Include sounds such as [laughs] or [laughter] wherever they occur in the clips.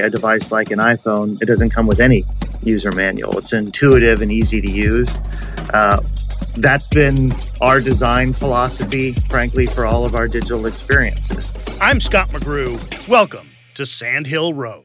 a device like an iPhone, it doesn't come with any user manual. It's intuitive and easy to use. Uh, that's been our design philosophy, frankly, for all of our digital experiences. I'm Scott McGrew. Welcome to Sand Hill Road.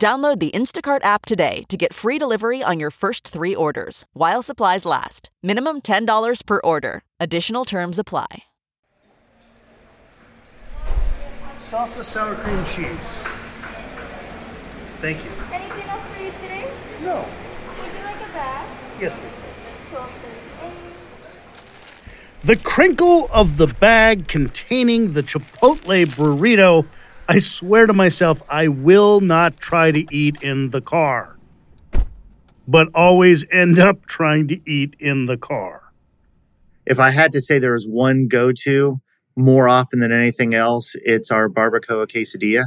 Download the Instacart app today to get free delivery on your first three orders while supplies last. Minimum $10 per order. Additional terms apply. Salsa sour cream cheese. Thank you. Anything else for you today? No. Would you like a bag? Yes, please. Twelve thirty-eight. The crinkle of the bag containing the Chipotle burrito. I swear to myself, I will not try to eat in the car, but always end up trying to eat in the car. If I had to say there was one go to more often than anything else, it's our barbacoa quesadilla.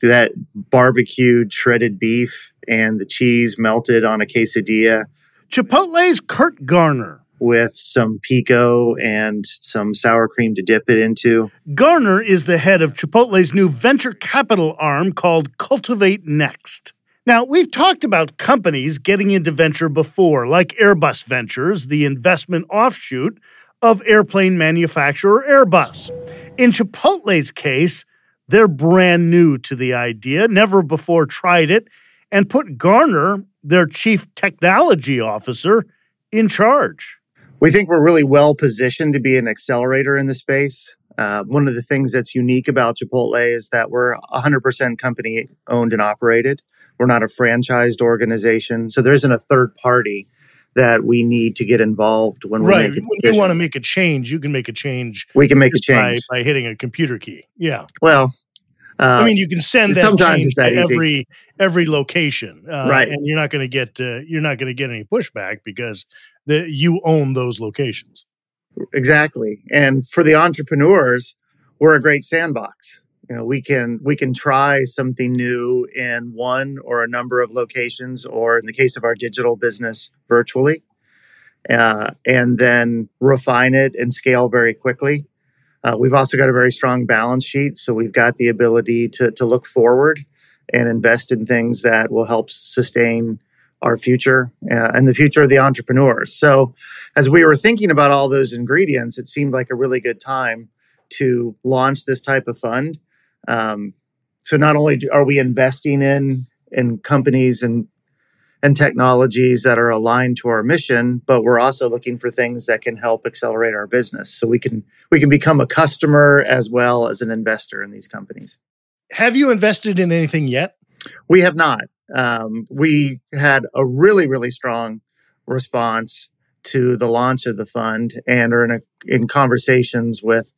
Do that barbecued shredded beef and the cheese melted on a quesadilla Chipotle's Curt Garner. With some pico and some sour cream to dip it into. Garner is the head of Chipotle's new venture capital arm called Cultivate Next. Now, we've talked about companies getting into venture before, like Airbus Ventures, the investment offshoot of airplane manufacturer Airbus. In Chipotle's case, they're brand new to the idea, never before tried it, and put Garner, their chief technology officer, in charge. We think we're really well positioned to be an accelerator in the space. Uh, one of the things that's unique about Chipotle is that we're 100% company owned and operated. We're not a franchised organization. So there isn't a third party that we need to get involved when we're Right. When you want to make a change, you can make a change we can make a just by, change. by hitting a computer key. Yeah. well, uh, I mean, you can send that sometimes change it's that to easy. every every location, uh, Right. And you're not going to get uh, you're not going to get any pushback because the you own those locations. exactly. And for the entrepreneurs, we're a great sandbox. You know, we can we can try something new in one or a number of locations, or in the case of our digital business, virtually, uh, and then refine it and scale very quickly. Uh, we've also got a very strong balance sheet, so we've got the ability to to look forward and invest in things that will help sustain our future uh, and the future of the entrepreneurs. So, as we were thinking about all those ingredients, it seemed like a really good time to launch this type of fund. Um, so, not only do, are we investing in in companies and and technologies that are aligned to our mission, but we're also looking for things that can help accelerate our business. So we can we can become a customer as well as an investor in these companies. Have you invested in anything yet? We have not. Um, we had a really, really strong response to the launch of the fund and are in, a, in conversations with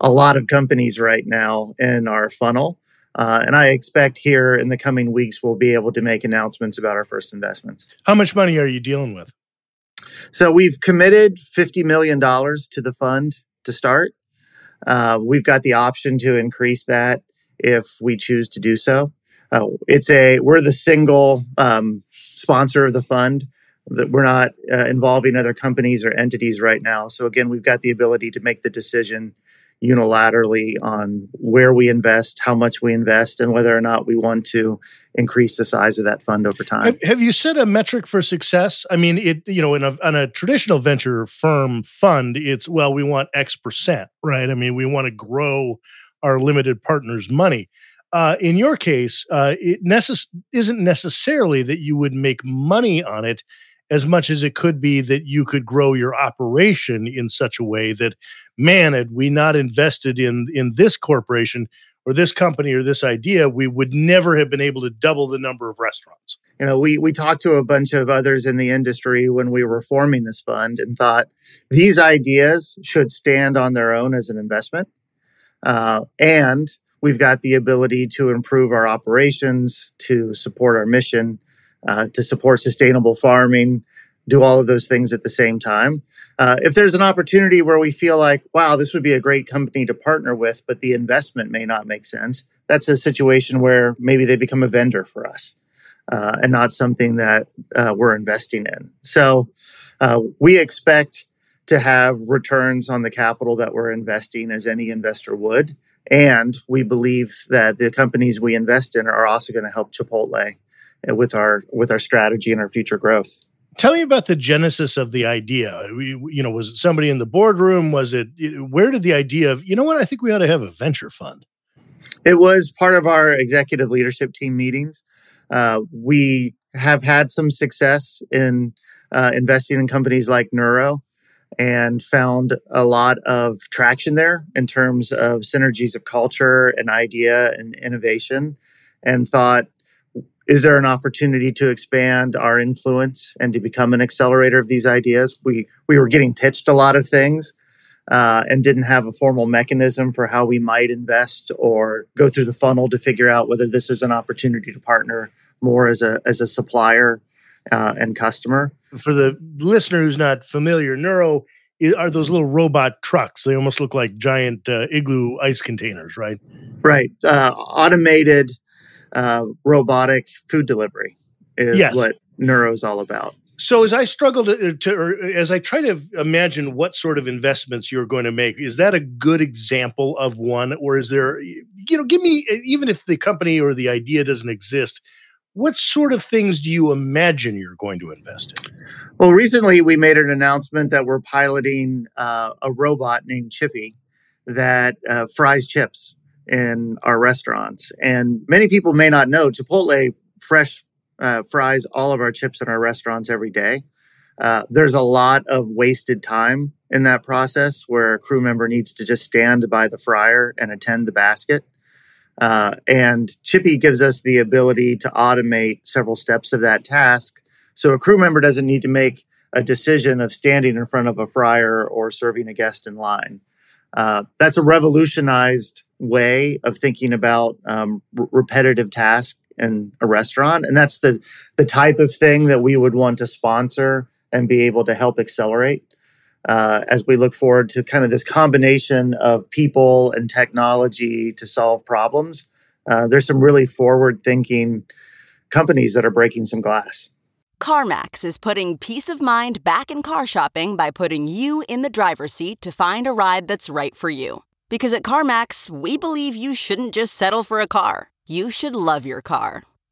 a lot of companies right now in our funnel. Uh, and I expect here in the coming weeks, we'll be able to make announcements about our first investments. How much money are you dealing with? So we've committed $50 million to the fund to start. Uh, we've got the option to increase that if we choose to do so. Uh, it's a we're the single um, sponsor of the fund. That we're not uh, involving other companies or entities right now. So again, we've got the ability to make the decision unilaterally on where we invest, how much we invest, and whether or not we want to increase the size of that fund over time. Have, you set a metric for success? I mean, it you know, in a on a traditional venture firm fund, it's well, we want X percent, right? I mean, we want to grow our limited partners' money. Uh, in your case, uh, it necess- isn't necessarily that you would make money on it as much as it could be that you could grow your operation in such a way that, man, had we not invested in in this corporation or this company or this idea, we would never have been able to double the number of restaurants. You know, we we talked to a bunch of others in the industry when we were forming this fund and thought these ideas should stand on their own as an investment, uh, and we've got the ability to improve our operations, to support our mission, uh, to support sustainable farming, do all of those things at the same time. Uh, if there's an opportunity where we feel like, wow, this would be a great company to partner with, but the investment may not make sense, that's a situation where maybe they become a vendor for us uh, and not something that uh, we're investing in. So uh, we expect to have returns on the capital that we're investing as any investor would. And we believe that the companies we invest in are also going to help Chipotle uh, with our with our strategy and our future growth. Tell me about the genesis of the idea. You know, was it somebody in the boardroom? Was it where did the idea of you know what? I think we ought to have a venture fund. It was part of our executive leadership team meetings. Uh, we have had some success in uh, investing in companies like Nuro and found a lot of traction there in terms of synergies of culture and idea and innovation and thought is there an opportunity to expand our influence and to become an accelerator of these ideas we we were getting pitched a lot of things uh, and didn't have a formal mechanism for how we might invest or go through the funnel to figure out whether this is an opportunity to partner more as a as a supplier uh, and customer. For the listener who's not familiar, Nuro are those little robot trucks. They almost look like giant uh, igloo ice containers, right? Right. Uh, automated uh, robotic food delivery is yes. what Nuro is all about. So as I struggle to, uh, to or as I try to imagine what sort of investments you're going to make, is that a good example of one, or is there, you know, give me even if the company or the idea doesn't exist, what sort of things do you imagine you're going to invest in? Well, recently we made an announcement that we're piloting uh, a robot named Chippy that uh, fries chips in our restaurants. And many people may not know Chipotle fresh uh, fries all of our chips in our restaurants every day. Uh, there's a lot of wasted time in that process where a crew member needs to just stand by the fryer and attend the basket. Uh, and Chippy gives us the ability to automate several steps of that task. So a crew member doesn't need to make a decision of standing in front of a fryer or serving a guest in line. Uh, that's a revolutionized way of thinking about um, r- repetitive tasks in a restaurant, and that's the the type of thing that we would want to sponsor and be able to help accelerate uh, as we look forward to kind of this combination of people and technology to solve problems. Uh, there's some really forward thinking companies that are breaking some glass. CarMax is putting peace of mind back in car shopping by putting you in the driver's seat to find a ride that's right for you. Because at CarMax, we believe you shouldn't just settle for a car, you should love your car.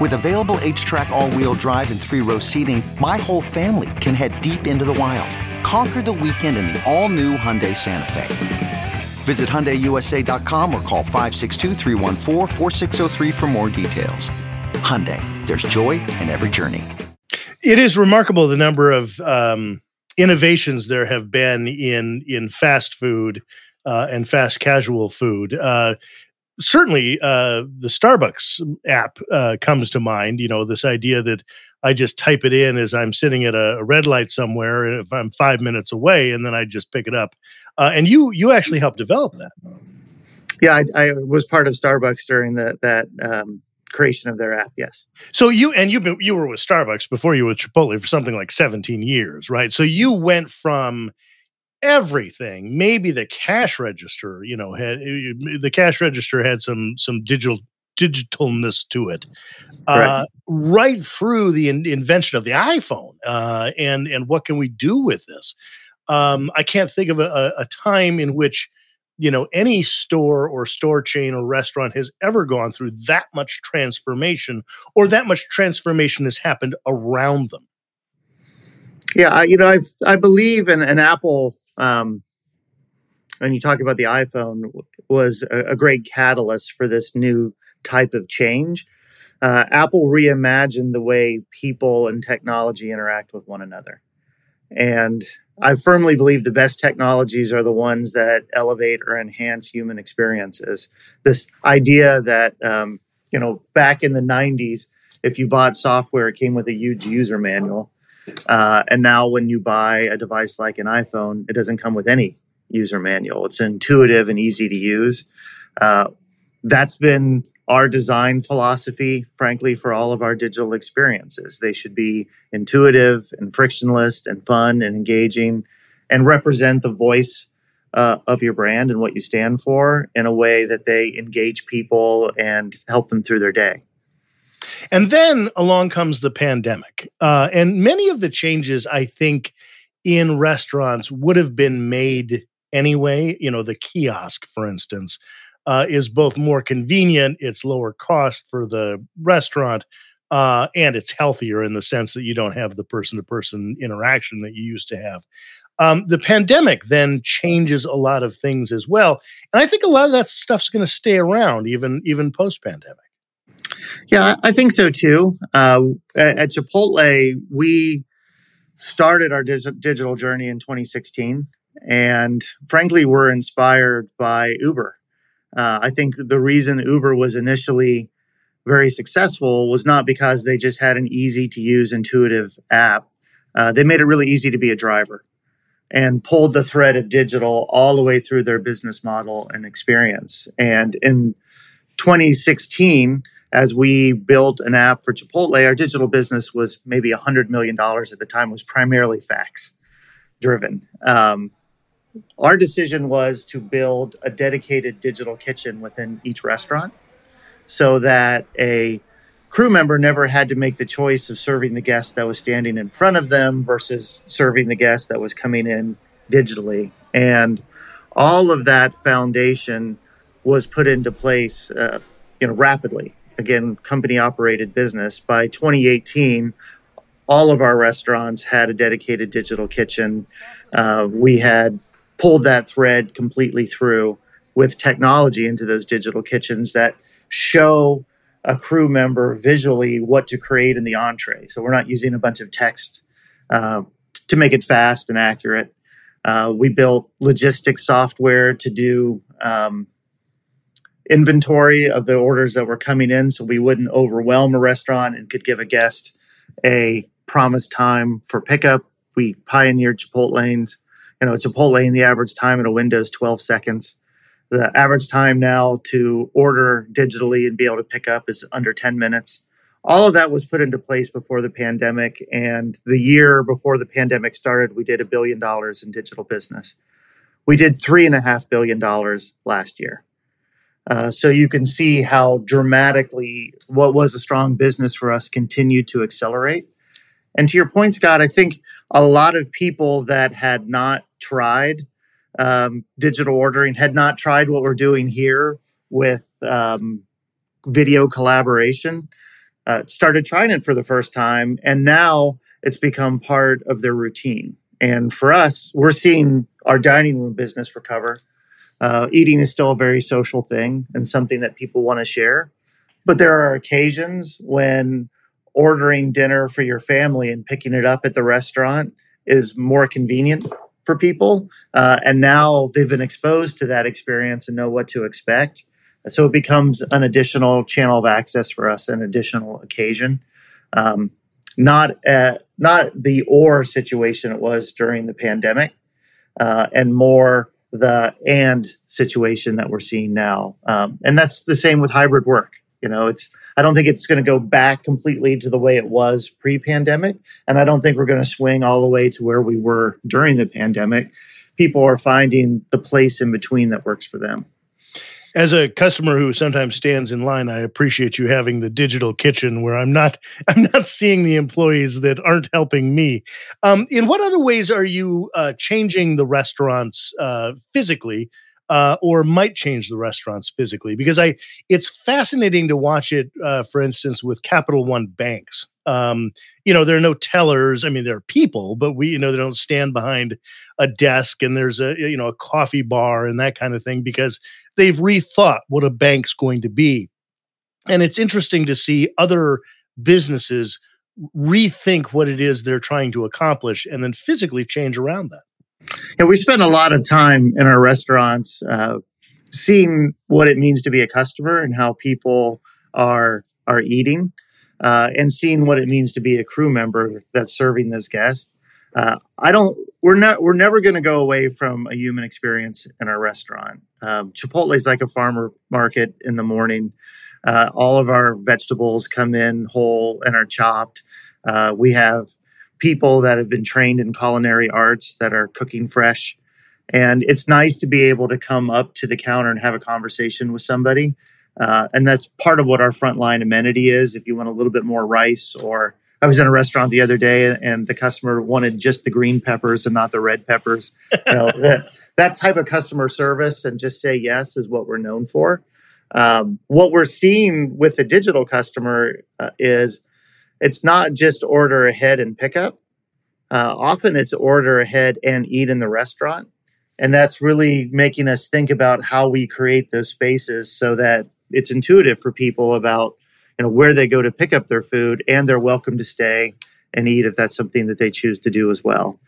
With available H-Track all-wheel drive and three-row seating, my whole family can head deep into the wild. Conquer the weekend in the all-new Hyundai Santa Fe. Visit HyundaiUSA.com or call 562 for more details. Hyundai, there's joy in every journey. It is remarkable the number of um, innovations there have been in in fast food uh, and fast casual food. Uh, certainly uh, the Starbucks app uh, comes to mind. You know, this idea that I just type it in as I'm sitting at a red light somewhere, and if I'm five minutes away, and then I just pick it up. Uh, and you you actually helped develop that. Yeah, I, I was part of Starbucks during the, that um, creation of their app. Yes. So you and you you were with Starbucks before you were with Chipotle for something like 17 years, right? So you went from everything. Maybe the cash register, you know, had the cash register had some some digital digitalness to it, uh, right through the in- invention of the iPhone, uh, and and what can we do with this? Um, I can't think of a, a time in which you know any store or store chain or restaurant has ever gone through that much transformation or that much transformation has happened around them yeah I, you know i i believe in an apple um when you talk about the iphone was a, a great catalyst for this new type of change uh, apple reimagined the way people and technology interact with one another and I firmly believe the best technologies are the ones that elevate or enhance human experiences. This idea that, um, you know, back in the 90s, if you bought software, it came with a huge user manual. Uh, and now, when you buy a device like an iPhone, it doesn't come with any user manual. It's intuitive and easy to use. Uh, that's been our design philosophy, frankly, for all of our digital experiences. They should be intuitive and frictionless and fun and engaging and represent the voice uh, of your brand and what you stand for in a way that they engage people and help them through their day. And then along comes the pandemic. Uh, and many of the changes, I think, in restaurants would have been made anyway. You know, the kiosk, for instance, uh, is both more convenient, it's lower cost for the restaurant, uh, and it's healthier in the sense that you don't have the person to person interaction that you used to have. Um, the pandemic then changes a lot of things as well, and I think a lot of that stuff's going to stay around even even post pandemic. Yeah, I think so too. Uh, at, Chipotle, we started our digital journey in 2016, and frankly, we're inspired by Uber uh, I think the reason Uber was initially very successful was not because they just had an easy to use, intuitive app. Uh, they made it really easy to be a driver and pulled the thread of digital all the way through their business model and experience. And in 2016, as we built an app for Chipotle, our digital business was maybe $100 million at the time, was primarily fax driven. Um, our decision was to build a dedicated digital kitchen within each restaurant so that a crew member never had to make the choice of serving the guest that was standing in front of them versus serving the guest that was coming in digitally. And all of that foundation was put into place, uh, you know, rapidly. Again, company operated business. By 2018, all of our restaurants had a dedicated digital kitchen. Uh, we had pulled that thread completely through with technology into those digital kitchens that show a crew member visually what to create in the entree. So we're not using a bunch of text uh, to make it fast and accurate. Uh, we built logistics software to do um, inventory of the orders that were coming in so we wouldn't overwhelm a restaurant and could give a guest a promised time for pickup. We pioneered Chipotlanes you know, Chipotle, the average time at a window is 12 seconds. The average time now to order digitally and be able to pick up is under 10 minutes. All of that was put into place before the pandemic. And the year before the pandemic started, we did a billion dollars in digital business. We did three and a half billion dollars last year. Uh, so you can see how dramatically what was a strong business for us continued to accelerate. And to your point, Scott, I think a lot of people that had not tried um, digital ordering, had not tried what we're doing here with um, video collaboration, uh, started trying it for the first time. And now it's become part of their routine. And for us, we're seeing our dining room business recover. Uh, eating is still a very social thing and something that people want to share. But there are occasions when ordering dinner for your family and picking it up at the restaurant is more convenient for people. Uh, and now they've been exposed to that experience and know what to expect. So it becomes an additional channel of access for us, an additional occasion. Um, not at, not the or situation it was during the pandemic, uh, and more the and situation that we're seeing now. Um, and that's the same with hybrid work. You know, it's I don't think it's going to go back completely to the way it was pre-pandemic, and I don't think we're going to swing all the way to where we were during the pandemic. People are finding the place in between that works for them as a customer who sometimes stands in line, I appreciate you having the digital kitchen where I'm not [laughs] I'm not seeing the employees that aren't helping me. Um, in what other ways are you uh, changing the restaurants uh, physically? Uh, or might change the restaurants physically because I it's fascinating to watch it. Uh, for instance, with Capital One banks, um, you know, there are no tellers. I mean, there are people, but we, you know, they don't stand behind a desk and there's a, you know, a coffee bar and that kind of thing because they've rethought what a bank's going to be. And it's interesting to see other businesses rethink what it is they're trying to accomplish and then physically change around that. Yeah, we spend a lot of time in our restaurants uh, seeing what it means to be a customer and how people are are eating uh, and seeing what it means to be a crew member that's serving those guests. Uh, I don't. We're not. We're never going to go away from a human experience in our restaurant. Um, Chipotle is like a farmer market in the morning. Uh, all of our vegetables come in whole and are chopped. Uh, we have people that have been trained in culinary arts that are cooking fresh, and it's nice to be able to come up to the counter and have a conversation with somebody uh, and that's part of what our frontline amenity is. If you want a little bit more rice, or I was in a restaurant the other day and the customer wanted just the green peppers and not the red peppers. [laughs] You know, that, that type of customer service and just say yes is what we're known for. Um, what we're seeing with the digital customer uh, is it's not just order ahead and pick up. Uh, often it's order ahead and eat in the restaurant. And that's really making us think about how we create those spaces so that it's intuitive for people about you know where they go to pick up their food and they're welcome to stay and eat if that's something that they choose to do as well.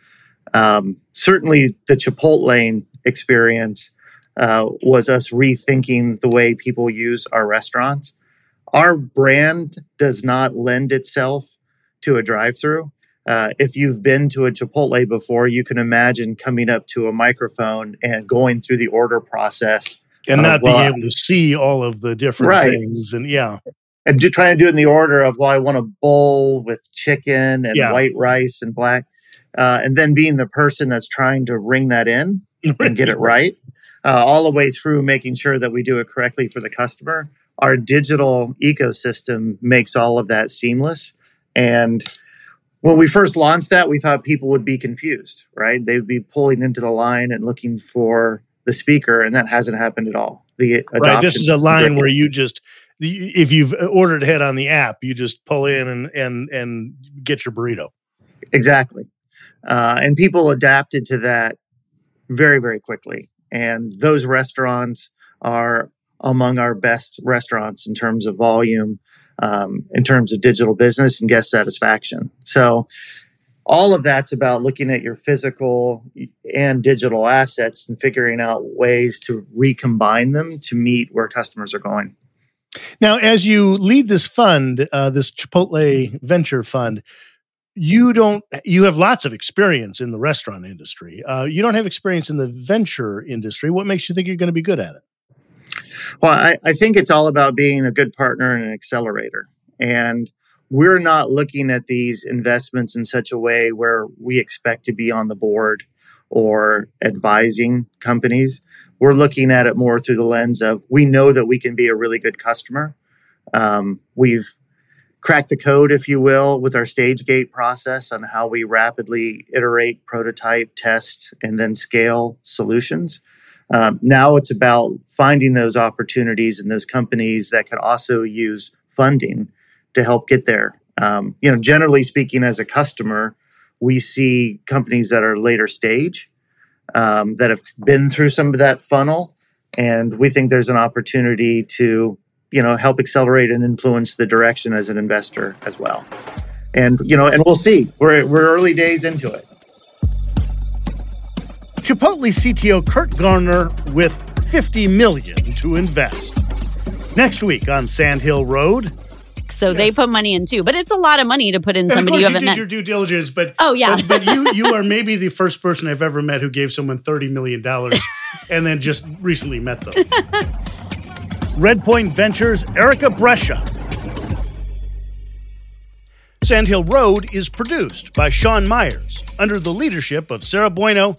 Um, certainly the Chipotlane experience uh, was us rethinking the way people use our restaurants. Our brand does not lend itself to a drive-through uh, if you've been to a Chipotle before, you can imagine coming up to a microphone and going through the order process and not well, being able to see all of the different right. things. And yeah. And just trying to do it in the order of, well, I want a bowl with chicken and yeah. white rice and black. Uh, and then being the person that's trying to ring that in [laughs] and get it right, uh, all the way through making sure that we do it correctly for the customer. Our digital ecosystem makes all of that seamless. And when we first launched that, we thought people would be confused, right? They would be pulling into the line and looking for the speaker, and that hasn't happened at all. The adoption. Right. This is a line where you just if you've ordered ahead on the app, you just pull in and and and get your burrito. Exactly, uh, and people adapted to that very very quickly, and those restaurants are among our best restaurants in terms of volume, um, in terms of digital business and guest satisfaction. So all of that's about looking at your physical and digital assets and figuring out ways to recombine them to meet where customers are going. Now, as you lead this fund, uh, this Chipotle Venture Fund, you don't you have lots of experience in the restaurant industry. Uh, you don't have experience in the venture industry. What makes you think you're going to be good at it? Well, I, I think it's all about being a good partner and an accelerator. And we're not looking at these investments in such a way where we expect to be on the board or advising companies. We're looking at it more through the lens of we know that we can be a really good customer. Um, we've cracked the code, if you will, with our stage gate process on how we rapidly iterate, prototype, test, and then scale solutions. Um, now it's about finding those opportunities and those companies that could also use funding to help get there. Um, you know, generally speaking, as a customer, we see companies that are later stage um, that have been through some of that funnel, and we think there's an opportunity to you know help accelerate and influence the direction as an investor as well. And you know, and we'll see. We're we're early days into it. Chipotle CTO Curt Garner with 50 million to invest. Next week on Sandhill Road. So they put money in too, but it's a lot of money to put in And somebody you haven't you met. your due diligence, but Oh, yeah. but, but you you are [laughs] maybe the first person I've ever met who gave someone thirty million dollars and then just recently met them. [laughs] Redpoint Ventures, Erica Brescia. Sandhill Road is produced by Sean Myers under the leadership of Sarah Bueno